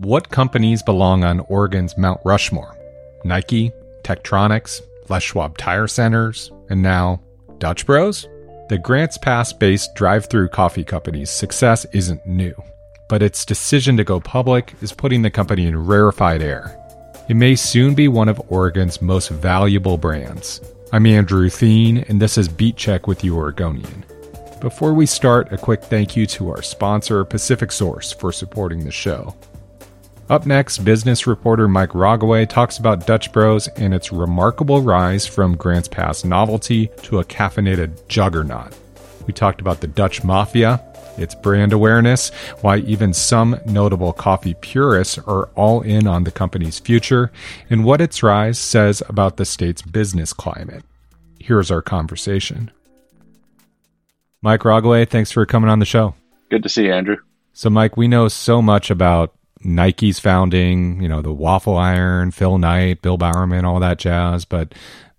What companies belong on Oregon's Mount Rushmore? Nike, Tektronix, Les Schwab Tire Centers, and now Dutch Bros? The Grants Pass based drive through coffee company's success isn't new, but its decision to go public is putting the company in rarefied air. It may soon be one of Oregon's most valuable brands. I'm Andrew Theen, and this is Beat Check with You Oregonian. Before we start, a quick thank you to our sponsor, Pacific Source, for supporting the show. Up next, business reporter Mike Rogoway talks about Dutch Bros and its remarkable rise from Grants Pass novelty to a caffeinated juggernaut. We talked about the Dutch Mafia, its brand awareness, why even some notable coffee purists are all in on the company's future, and what its rise says about the state's business climate. Here's our conversation. Mike Rogoway, thanks for coming on the show. Good to see you, Andrew. So, Mike, we know so much about Nike's founding, you know, the waffle iron, Phil Knight, Bill Bowerman, all that jazz. But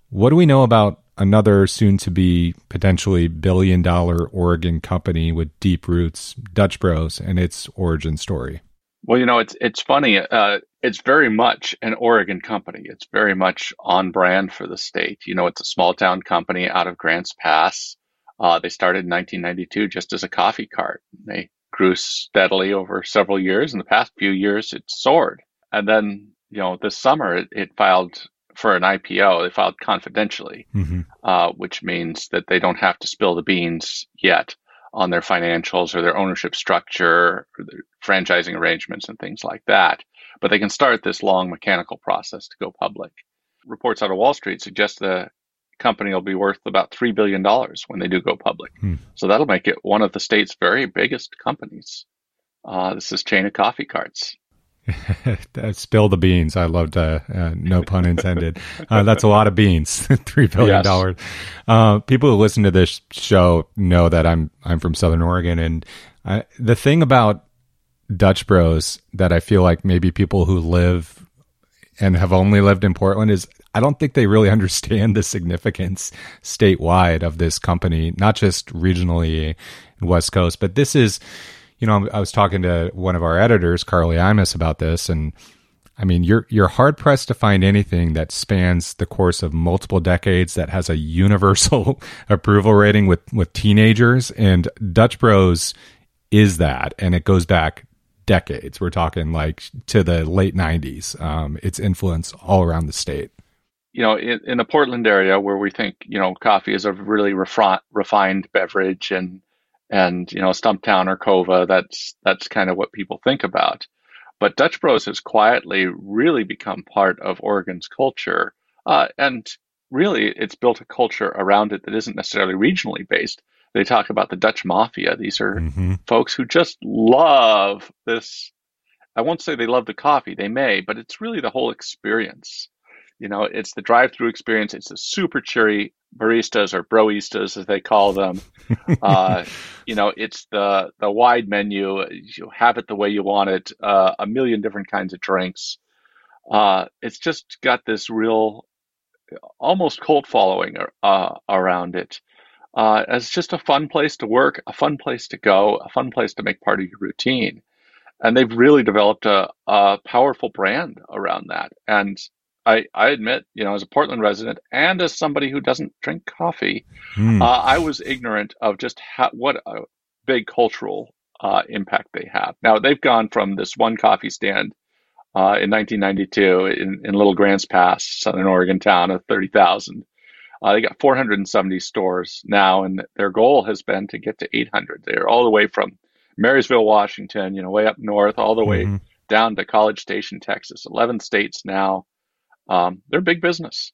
what do we know about another soon to be potentially billion dollar Oregon company with deep roots, Dutch Bros, and its origin story? Well, you know, it's it's funny. Uh, it's very much an Oregon company. It's very much on brand for the state. You know, it's a small town company out of Grants Pass. Uh, they started in 1992 just as a coffee cart. They grew steadily over several years. In the past few years, it soared. And then, you know, this summer it, it filed for an IPO. They filed confidentially, mm-hmm. uh, which means that they don't have to spill the beans yet on their financials or their ownership structure or their franchising arrangements and things like that. But they can start this long mechanical process to go public. Reports out of Wall Street suggest the company will be worth about $3 billion when they do go public. Hmm. So that'll make it one of the state's very biggest companies. Uh, this is chain of coffee carts. Spill the beans. I loved, uh, uh, no pun intended. Uh, that's a lot of beans. Three billion dollars. Yes. Uh, people who listen to this show know that I'm I'm from Southern Oregon, and I, the thing about Dutch Bros that I feel like maybe people who live and have only lived in Portland is I don't think they really understand the significance statewide of this company, not just regionally in West Coast, but this is, you know, I was talking to one of our editors, Carly Imus, about this, and I mean, you're you're hard pressed to find anything that spans the course of multiple decades that has a universal approval rating with with teenagers, and Dutch Bros is that, and it goes back decades. We're talking like to the late '90s. Um, its influence all around the state you know, in, in, the Portland area where we think, you know, coffee is a really refi- refined beverage and, and, you know, Stumptown or Coava, that's, that's kind of what people think about. But Dutch Bros has quietly really become part of Oregon's culture. Uh, and really, it's built a culture around it that isn't necessarily regionally based. They talk about the Dutch mafia. These are mm-hmm. folks who just love this. I won't say they love the coffee, they may, but it's really the whole experience. You know, it's the drive-through experience. It's the super cheery baristas or broistas, as they call them. uh, you know, it's the the wide menu. You have it the way you want it. Uh, a million different kinds of drinks. Uh, it's just got this real, almost cult following uh, around it. Uh, it's just a fun place to work, a fun place to go, a fun place to make part of your routine. And they've really developed a, a powerful brand around that. And I, I admit, you know, as a Portland resident and as somebody who doesn't drink coffee, mm. uh, I was ignorant of just how, what a big cultural uh, impact they have. Now, they've gone from this one coffee stand uh, in 1992 in, in Little Grants Pass, Southern Oregon town of 30,000. Uh, they got 470 stores now, and their goal has been to get to 800. They're all the way from Marysville, Washington, you know, way up north, all the way mm-hmm. down to College Station, Texas. 11 states now um, they're big business.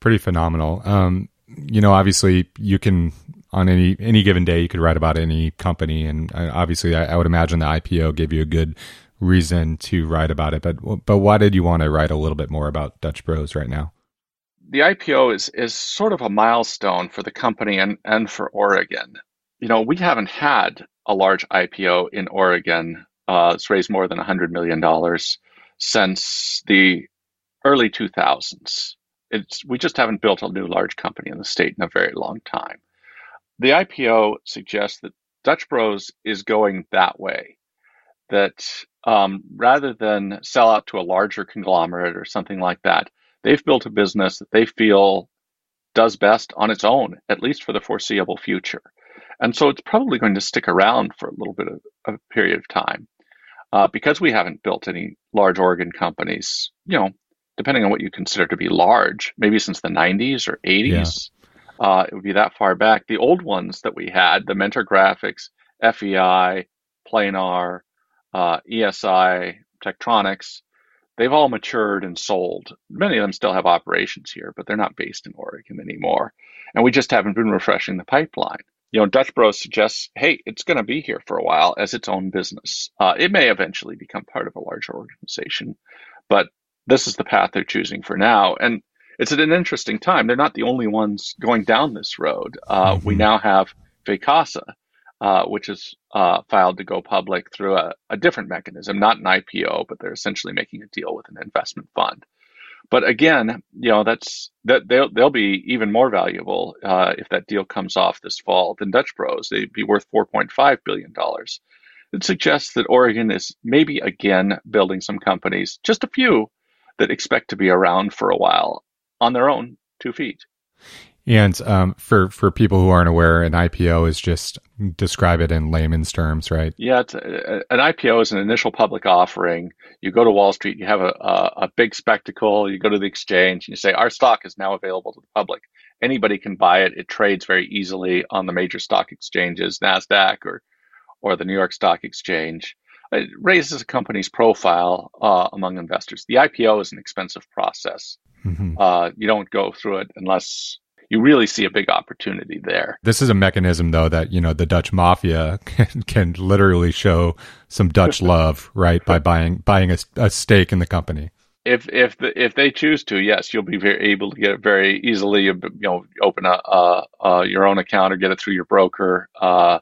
Pretty phenomenal. Um, you know, obviously, you can on any any given day you could write about any company, and uh, obviously, I, I, would imagine the IPO gave you a good reason to write about it. But but why did you want to write a little bit more about Dutch Bros right now? The IPO is is sort of a milestone for the company and and for Oregon. You know, we haven't had a large IPO in Oregon. Uh, it's raised more than $100 million since the early 2000s. It's, we just haven't built a new large company in the state in a very long time. The IPO suggests that Dutch Bros is going that way, that um, rather than sell out to a larger conglomerate or something like that, they've built a business that they feel does best on its own, at least for the foreseeable future. And so it's probably going to stick around for a little bit of, a period of time. Uh, because we haven't built any large Oregon companies, you know, depending on what you consider to be large, maybe since the 90s or 80s, yeah. uh, it would be that far back. The old ones that we had, the Mentor Graphics, FEI, Planar, uh, ESI, Tektronix, they've all matured and sold. Many of them still have operations here, but they're not based in Oregon anymore. And we just haven't been refreshing the pipeline you know, Dutch Bros suggests, hey, it's going to be here for a while as its own business. Uh, it may eventually become part of a larger organization, but this is the path they're choosing for now. And it's at an interesting time. They're not the only ones going down this road. Uh, mm-hmm. We now have Vacasa, uh, which is uh, filed to go public through a, a different mechanism, not an IPO, but they're essentially making a deal with an investment fund. But again, you know that's that they'll they'll be even more valuable uh, if that deal comes off this fall than Dutch Bros. They'd be worth 4.5 billion dollars. It suggests that Oregon is maybe again building some companies, just a few, that expect to be around for a while on their own two feet. And um, for for people who aren't aware, an IPO is just describe it in layman's terms, right? Yeah, uh, an IPO is an initial public offering. You go to Wall Street, you have a, a, a big spectacle. You go to the exchange, and you say, "Our stock is now available to the public. Anybody can buy it. It trades very easily on the major stock exchanges, Nasdaq or or the New York Stock Exchange." It raises a company's profile uh, among investors. The IPO is an expensive process. Mm-hmm. Uh, you don't go through it unless you really see a big opportunity there. This is a mechanism, though, that you know the Dutch mafia can, can literally show some Dutch love, right, by buying buying a, a stake in the company. If if the, if they choose to, yes, you'll be very able to get it very easily. You know, open a, a, a your own account or get it through your broker. Uh,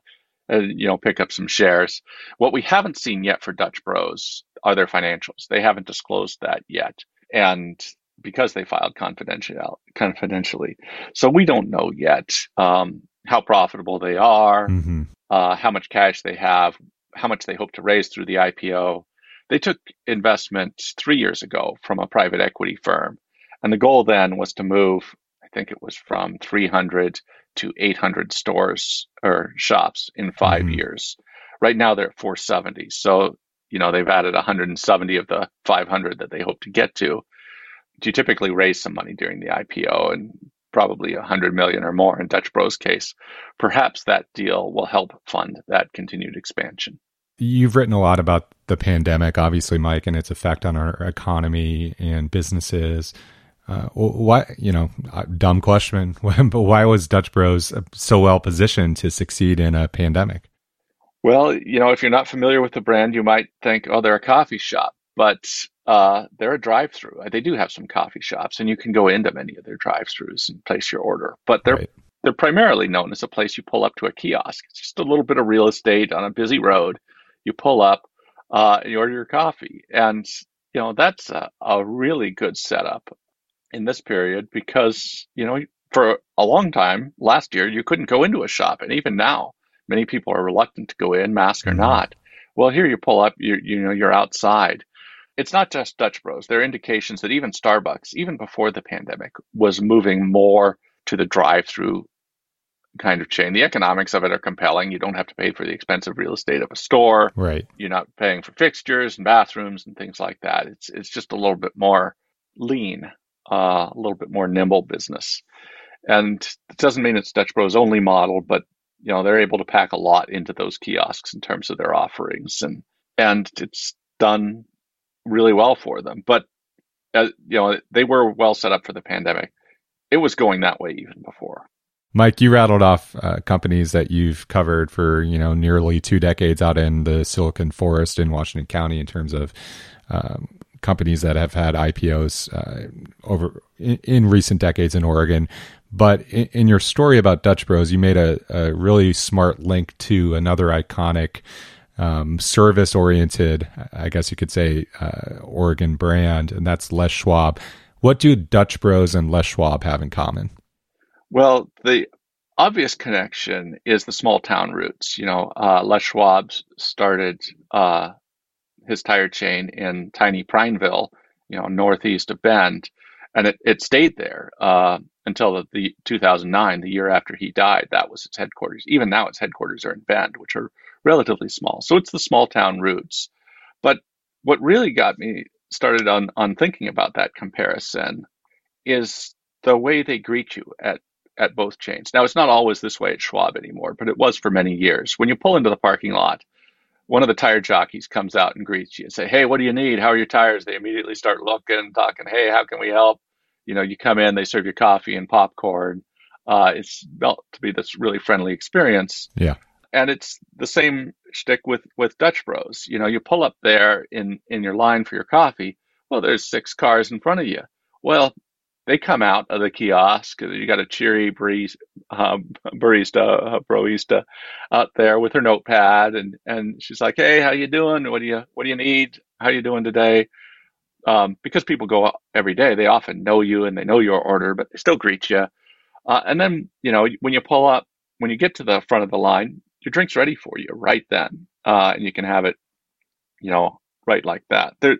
and, you know, pick up some shares. What we haven't seen yet for Dutch Bros are their financials. They haven't disclosed that yet, and because they filed confidential confidentially. So we don't know yet um, how profitable they are, mm-hmm. uh, how much cash they have, how much they hope to raise through the IPO. They took investment three years ago from a private equity firm, and the goal then was to move. I think it was from 300 to 800 stores or shops in 5 mm-hmm. years. Right now they're at 470. So you know they've added 170 of the 500 that they hope to get to you typically raise some money during the IPO and probably a hundred million or more in Dutch Bros case. Perhaps that deal will help fund that continued expansion. You've written a lot about the pandemic, obviously, Mike, and its effect on our economy and businesses. Uh, why, you know, dumb question, but why was Dutch Bros so well positioned to succeed in a pandemic? Well, you know, if you're not familiar with the brand, you might think, oh, they're a coffee shop but uh, they're a drive-through. They do have some coffee shops, and you can go into many of their drive-throughs and place your order. But they're right. they're primarily known as a place you pull up to a kiosk. It's just a little bit of real estate on a busy road. You pull up, uh, and you order your coffee, and you know that's a, a really good setup in this period because you know for a long time last year you couldn't go into a shop, and even now many people are reluctant to go in, mask or mm-hmm. not. Well, here you pull up, you you know you're outside it's not just Dutch Bros. There are indications that even Starbucks, even before the pandemic, was moving more to the drive-through kind of chain. The economics of it are compelling. You don't have to pay for the expensive real estate of a store. Right. You're not paying for fixtures and bathrooms and things like that. It's it's just a little bit more lean, uh, a little bit more nimble business. And it doesn't mean it's Dutch Bros only model, but you know they're able to pack a lot into those kiosks in terms of their offerings, and and it's done really well for them. But uh, you know, they were well set up for the pandemic. It was going that way even before. Mike, you rattled off uh, companies that you've covered for you know nearly two decades out in the Silicon Forest in Washington County in terms of um, companies that have had IPOs uh, over in, in, recent decades in Oregon. But in, in, your story about Dutch Bros, you made a, a really smart link to another iconic um, service oriented, I guess you could say, uh, Oregon brand, and that's Les Schwab. What do Dutch Bros and Les Schwab have in common? Well, the obvious connection is the small town roots. You know, uh, Les Schwab started uh, his tire chain in tiny Prineville, you know, northeast of Bend, and it, it stayed there uh, until the, the 2009, the year after he died. That was its headquarters. Even now, its headquarters are in Bend, which are relatively small. So it's the small town roots. But what really got me started on on thinking about that comparison is the way they greet you at at both chains. Now it's not always this way at Schwab anymore, but it was for many years. When you pull into the parking lot, one of the tire jockeys comes out and greets you and say, "Hey, what do you need? How are your tires?" They immediately start looking, talking, "Hey, how can we help?" You know, you come in, they serve you coffee and popcorn. Uh, it's built to be this really friendly experience. Yeah and it's the same shtick with with Dutch Bros. You know, you pull up there in in your line for your coffee. Well, there's six cars in front of you. Well, they come out of the kiosk. You got a cheery barista, um, barista, uh, broista out there with her notepad, and and she's like, "Hey, how you doing? What do you what do you need? How you doing today?" Um, because people go every day, they often know you and they know your order, but they still greet you. Uh, and then you know when you pull up, when you get to the front of the line, your drink's ready for you right then, uh, and you can have it, you know, right like that. There,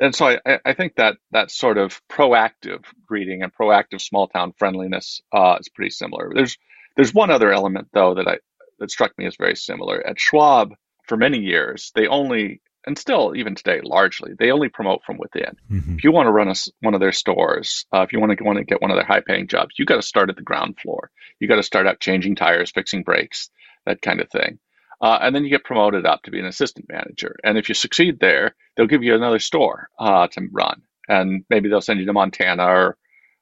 and so I, I think that that sort of proactive greeting and proactive small town friendliness uh, is pretty similar. There's there's one other element though that I that struck me as very similar. At Schwab, for many years, they only and still even today largely they only promote from within. Mm-hmm. If you want to run a, one of their stores, uh, if you want to want to get one of their high paying jobs, you got to start at the ground floor. You got to start out changing tires, fixing brakes that kind of thing. Uh, and then you get promoted up to be an assistant manager. And if you succeed there, they'll give you another store uh, to run, and maybe they'll send you to Montana or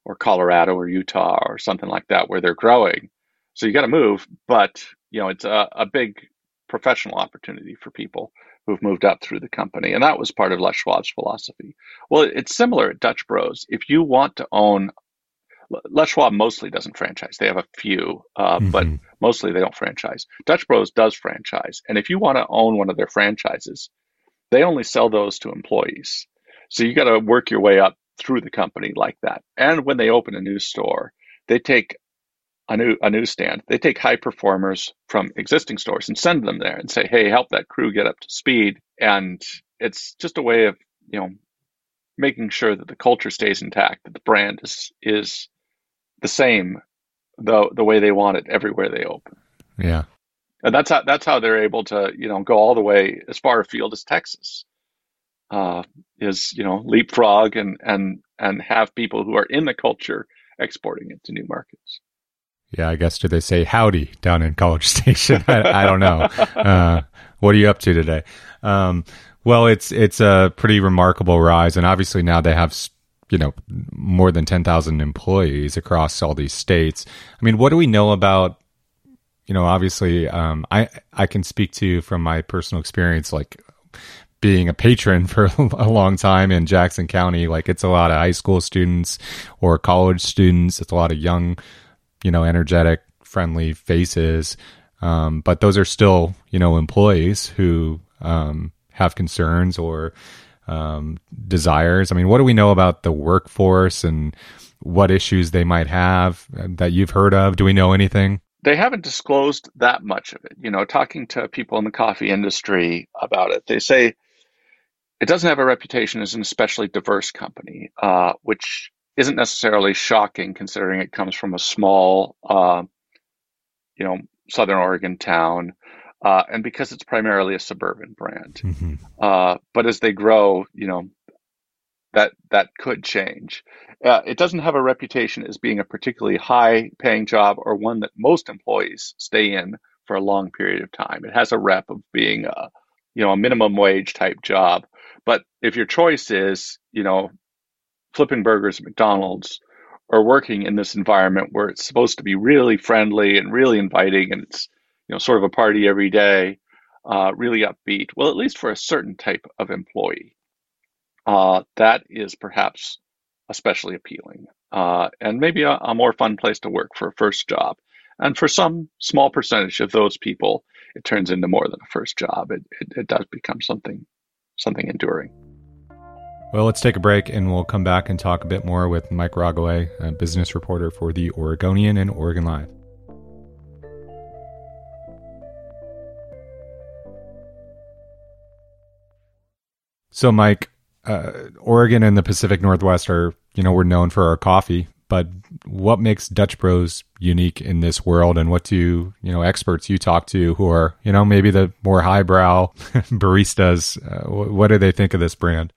or Colorado or Utah or something like that where they're growing. So you got to move, but you know it's a, a big professional opportunity for people who've moved up through the company, and that was part of Les Schwab's philosophy. Well, it's similar at Dutch Bros. If you want to own Les Schwab mostly doesn't franchise. They have a few, uh, mm-hmm. but mostly they don't franchise. Dutch Bros does franchise, and if you want to own one of their franchises, they only sell those to employees. So you got to work your way up through the company like that. And when they open a new store, they take a new a newsstand. They take high performers from existing stores and send them there and say, "Hey, help that crew get up to speed." And it's just a way of you know making sure that the culture stays intact, that the brand is is the same the the way they want it everywhere they open. Yeah. And that's how that's how they're able to, you know, go all the way as far afield as Texas. Uh, is, you know, leapfrog and and and have people who are in the culture exporting it to new markets. Yeah, I guess do they say howdy down in College Station? I, I don't know. Uh, what are you up to today? Um, well, it's it's a pretty remarkable rise, and obviously now they have you know more than 10,000 employees across all these states. I mean, what do we know about you know, obviously um, I I can speak to from my personal experience like being a patron for a long time in Jackson County, like it's a lot of high school students or college students. It's a lot of young, you know, energetic, friendly faces. Um, but those are still, you know, employees who um, have concerns or um, desires? I mean, what do we know about the workforce and what issues they might have that you've heard of? Do we know anything? They haven't disclosed that much of it. You know, talking to people in the coffee industry about it, they say it doesn't have a reputation as an especially diverse company, uh, which isn't necessarily shocking considering it comes from a small, uh, you know, Southern Oregon town uh, and because it's primarily a suburban brand. Mm-hmm. Uh, but as they grow, you know, that that could change. Uh, it doesn't have a reputation as being a particularly high-paying job or one that most employees stay in for a long period of time. It has a rep of being a, you know, a minimum wage type job. But if your choice is, you know, flipping burgers at McDonald's or working in this environment where it's supposed to be really friendly and really inviting and it's you know sort of a party every day uh, really upbeat. Well at least for a certain type of employee. Uh, that is perhaps especially appealing. Uh, and maybe a, a, more fun place to work for a first job. And for some small percentage of those people it turns into more than a first job. It, it, it does become something something enduring. Well, let's take a break and we'll come back and talk a bit more with Mike Rogoway, a business reporter for the Oregonian and Oregon Live. So, Mike, uh, Oregon and the Pacific Northwest are, you know, we're known for our coffee, but what makes Dutch Bros unique in this world? And what do, you know, experts you talk to who are, you know, maybe the more highbrow baristas, uh, what do they think of this brand?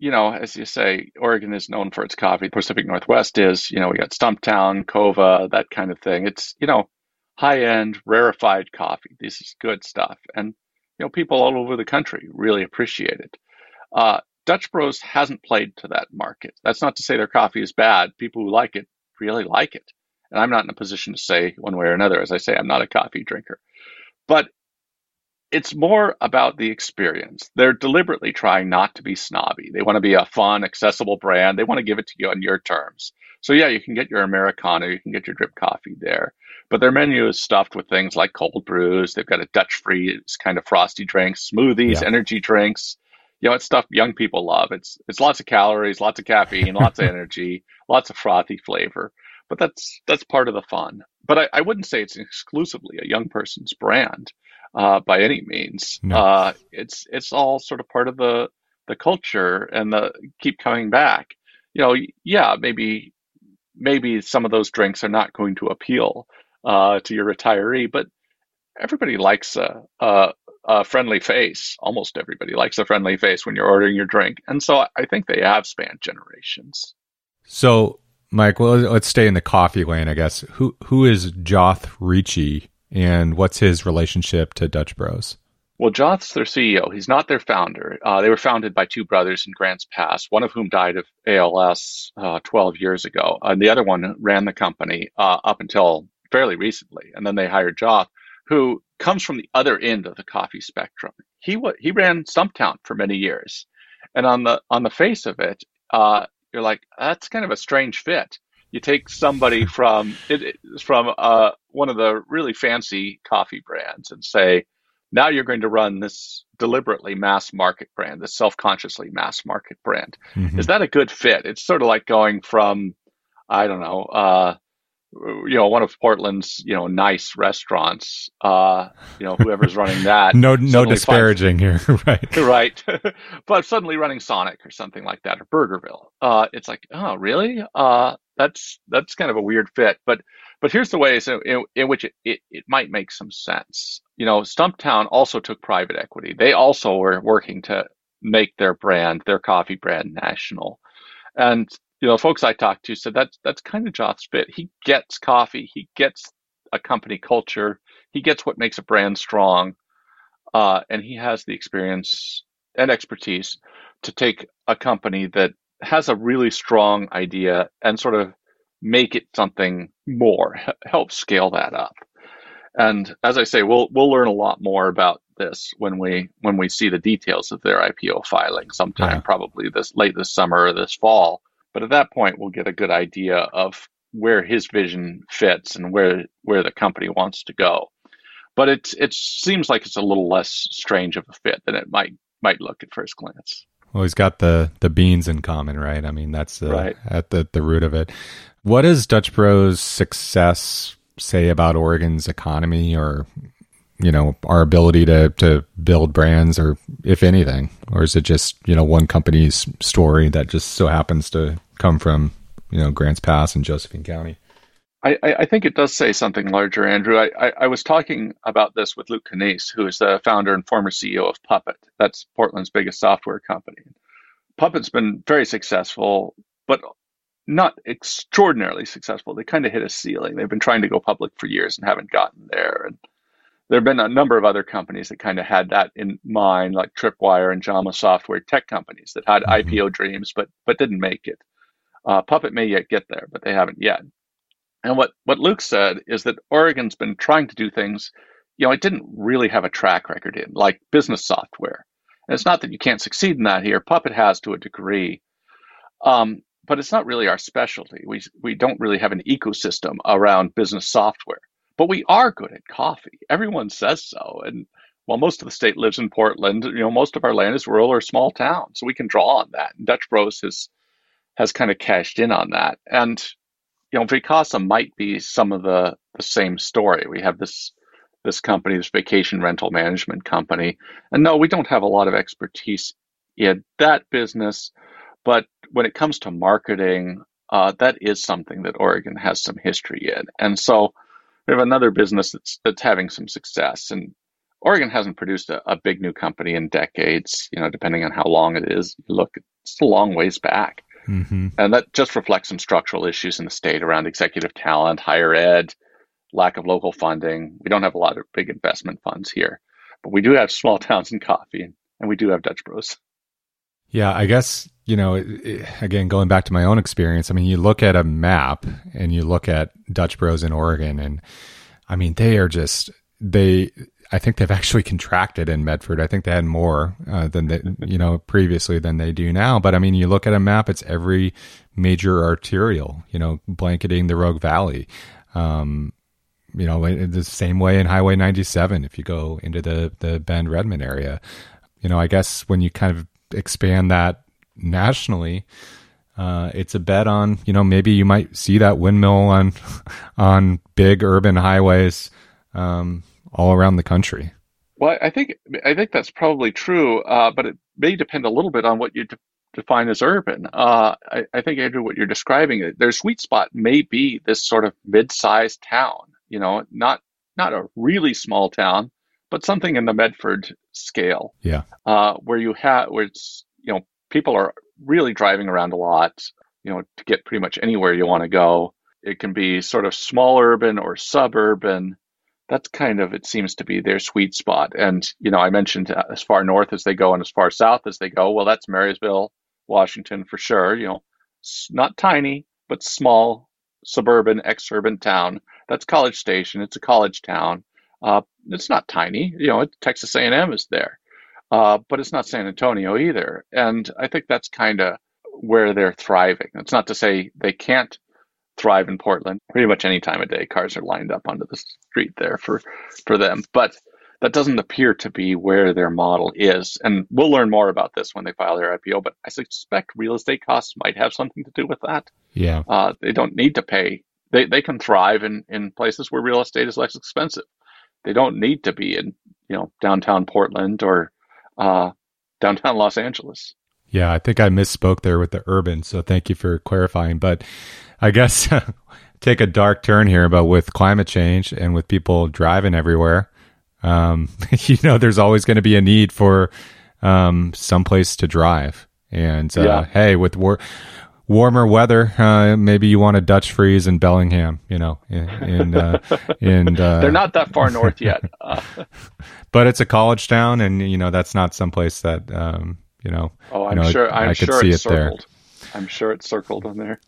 you know, as you say, Oregon is known for its coffee. Pacific Northwest is, you know, we got Stumptown, Coava, that kind of thing. It's, you know, high end, rarefied coffee. This is good stuff. And, you know, people all over the country really appreciate it. Uh, Dutch Bros hasn't played to that market. That's not to say their coffee is bad. People who like it really like it. And I'm not in a position to say one way or another. As I say, I'm not a coffee drinker. But it's more about the experience. They're deliberately trying not to be snobby. They want to be a fun, accessible brand. They want to give it to you on your terms. So yeah, you can get your Americano, you can get your drip coffee there. But their menu is stuffed with things like cold brews. They've got a Dutch freeze kind of frosty drinks, smoothies, yeah. energy drinks. You know, it's stuff young people love. It's it's lots of calories, lots of caffeine, lots of energy, lots of frothy flavor. But that's that's part of the fun. But I, I wouldn't say it's exclusively a young person's brand uh, by any means. No. Uh, it's it's all sort of part of the the culture and the keep coming back. You know, yeah, maybe maybe some of those drinks are not going to appeal uh, to your retiree, but everybody likes a, a, a, friendly face. Almost everybody likes a friendly face when you're ordering your drink, and so I think they have spanned generations. So, Mike, well, let's stay in the coffee lane, I guess. Who who is Joth Ricci and what's his relationship to Dutch Bros? Well, Joth's their CEO. He's not their founder. Uh, they were founded by two brothers in Grants Pass, one of whom died of ALS uh, 12 years ago, and the other one ran the company uh, up until fairly recently. And then they hired Joth, who comes from the other end of the coffee spectrum. He he ran Stumptown for many years, and on the on the face of it, uh, you're like, that's kind of a strange fit you take somebody from it, from uh, one of the really fancy coffee brands and say, now you're going to run this deliberately mass market brand, this self-consciously mass market brand. Mm-hmm. Is that a good fit? It's sort of like going from, I don't know, uh, you know, one of Portland's, you know, nice restaurants, uh, you know, whoever's running that. no, no disparaging finds, here. right. Right. but suddenly running Sonic or something like that or Burgerville. Uh, it's like, oh, really? Uh, that's, that's kind of a weird fit, but, but here's the ways in, in, in which it, it, it might make some sense. You know, Stumptown also took private equity. They also were working to make their brand, their coffee brand national. And you know, folks I talked to said that's that's kind of Joth's bit. He gets coffee, he gets a company culture, he gets what makes a brand strong, uh, and he has the experience and expertise to take a company that has a really strong idea and sort of make it something more, help scale that up. And as I say, we'll we'll learn a lot more about this when we when we see the details of their IPO filing sometime, yeah. probably this late this summer or this fall. But at that point, we'll get a good idea of where his vision fits and where where the company wants to go. But it it seems like it's a little less strange of a fit than it might might look at first glance. Well, he's got the the beans in common, right? I mean, that's uh, right. at the the root of it. What does Dutch Bros success say about Oregon's economy or you know our ability to to build brands or if anything or is it just you know one company's story that just so happens to come from you know Grants Pass and Josephine County. I, I think it does say something larger, Andrew. I, I, I was talking about this with Luke Kanies, who is the founder and former CEO of Puppet. That's Portland's biggest software company. Puppet's been very successful, but not extraordinarily successful. They kind of hit a ceiling. They've been trying to go public for years and haven't gotten there. And there have been a number of other companies that kind of had that in mind, like Tripwire and Jama Software tech companies that had mm-hmm. IPO dreams but but didn't make it. Uh, Puppet may yet get there, but they haven't yet. And what, what Luke said is that Oregon's been trying to do things, you know, it didn't really have a track record in, like business software. And it's not that you can't succeed in that here. Puppet has to a degree. Um, but it's not really our specialty. We, we don't really have an ecosystem around business software. But we are good at coffee. Everyone says so. And while most of the state lives in Portland, you know, most of our land is rural or small town. So we can draw on that. And Dutch Bros has has kind of cashed in on that. And you know, Vacasa might be some of the the same story. We have this this company, this vacation rental management company. And no, we don't have a lot of expertise in that business, but when it comes to marketing, uh, that is something that Oregon has some history in. And so we have another business that's that's having some success. And Oregon hasn't produced a, a big new company in decades. You know, depending on how long it is, you look, it's a long ways back. Mm-hmm. And that just reflects some structural issues in the state around executive talent, higher ed, lack of local funding. We don't have a lot of big investment funds here, but we do have small towns and coffee, and we do have Dutch Bros. Yeah, I guess, you know, again, going back to my own experience, I mean, you look at a map and you look at Dutch Bros in Oregon, and I mean, they are just, they, I think they've actually contracted in Medford. I think they had more uh, than they, you know, previously than they do now. But I mean, you look at a map, it's every major arterial, you know, blanketing the Rogue Valley. Um, you know, the same way in Highway 97 if you go into the, the Bend Redmond area. You know, I guess when you kind of expand that nationally, uh, it's a bet on you know maybe you might see that windmill on on big urban highways um, all around the country. Well, I think I think that's probably true, uh, but it may depend a little bit on what you de- define as urban. Uh, I, I, think Andrew, what you're describing, their sweet spot may be this sort of mid-sized town. You know, not not a really small town, but something in the Medford scale. Yeah. Uh, where you have where it's you know people are really driving around a lot. You know, to get pretty much anywhere you want to go. It can be sort of small urban or suburban. That's kind of it seems to be their sweet spot. And you know, I mentioned uh, as far north as they go and as far south as they go. Well, that's Marysville, Washington for sure. You know, not tiny but small suburban exurban town. That's College Station. It's a college town. Uh, it's not tiny, you know. Texas A&M is there, uh, but it's not San Antonio either. And I think that's kind of where they're thriving. It's not to say they can't thrive in Portland. Pretty much any time of day, cars are lined up onto the street there for for them. But that doesn't appear to be where their model is. And we'll learn more about this when they file their IPO. But I suspect real estate costs might have something to do with that. Yeah, uh, they don't need to pay. They they can thrive in in places where real estate is less expensive they don't need to be in you know downtown Portland or uh, downtown Los Angeles. Yeah, I think I misspoke there with the urban, so thank you for clarifying. But I guess take a dark turn here, but with climate change and with people driving everywhere, um, you know, there's always going to be a need for um, someplace to drive. And uh, yeah. hey, with war warmer weather, uh, maybe you want a Dutch freeze in Bellingham, you know, in, uh, in uh, they're not that far north yet, but it's a college town, and you know that's not someplace that um, you know. Oh, I'm you know, sure. I'm I could sure see it's it circled. there. I'm sure it's circled on there.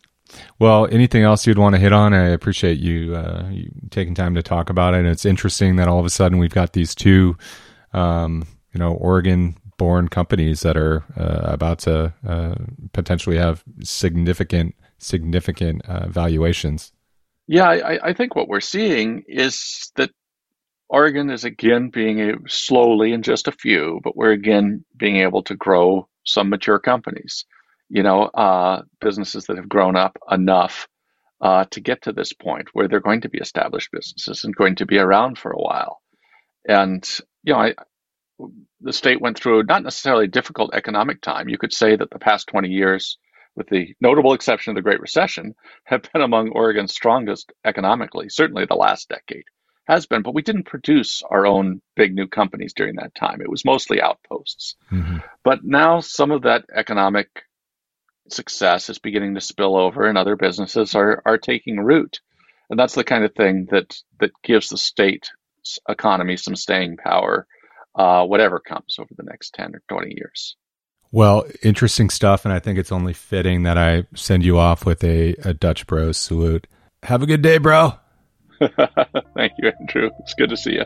Well, anything else you'd want to hit on? I appreciate you, uh, you taking time to talk about it. And it's interesting that all of a sudden we've got these two, um, you know, Oregon born companies that are uh, about to uh, potentially have significant significant uh, valuations. Yeah, I, I, think what we're seeing is that Oregon is again being a, slowly in just a few, but we're again being able to grow some mature companies. You know, uh, businesses that have grown up enough uh, to get to this point where they're going to be established businesses and going to be around for a while. And you know, I, the state went through not necessarily a difficult economic time. You could say that the past 20 years, with the notable exception of the Great Recession, have been among Oregon's strongest economically. Certainly the last decade has been, but we didn't produce our own big new companies during that time. It was mostly outposts. Mm-hmm. But now some of that economic success is beginning to spill over and other businesses are, are taking root. And that's the kind of thing that, that gives the state economy some staying power uh, whatever comes over the next 10 or 20 years. Well, interesting stuff, and I think it's only fitting that I send you off with a, a Dutch Bros salute. Have a good day, bro. Thank you, Andrew. It's good to see you.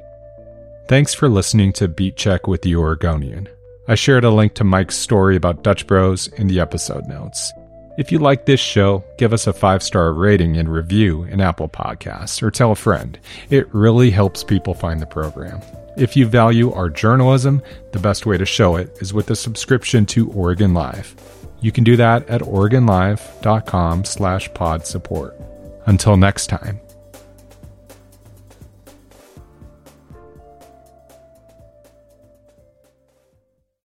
Thanks for listening to Beat Check with the Oregonian. I shared a link to Mike's story about Dutch Bros in the episode notes. If you like this show, give us a five star rating and review in Apple Podcasts or tell a friend. It really helps people find the program. If you value our journalism, the best way to show it is with a subscription to Oregon Live. You can do that at OregonLive.com slash pod support. Until next time,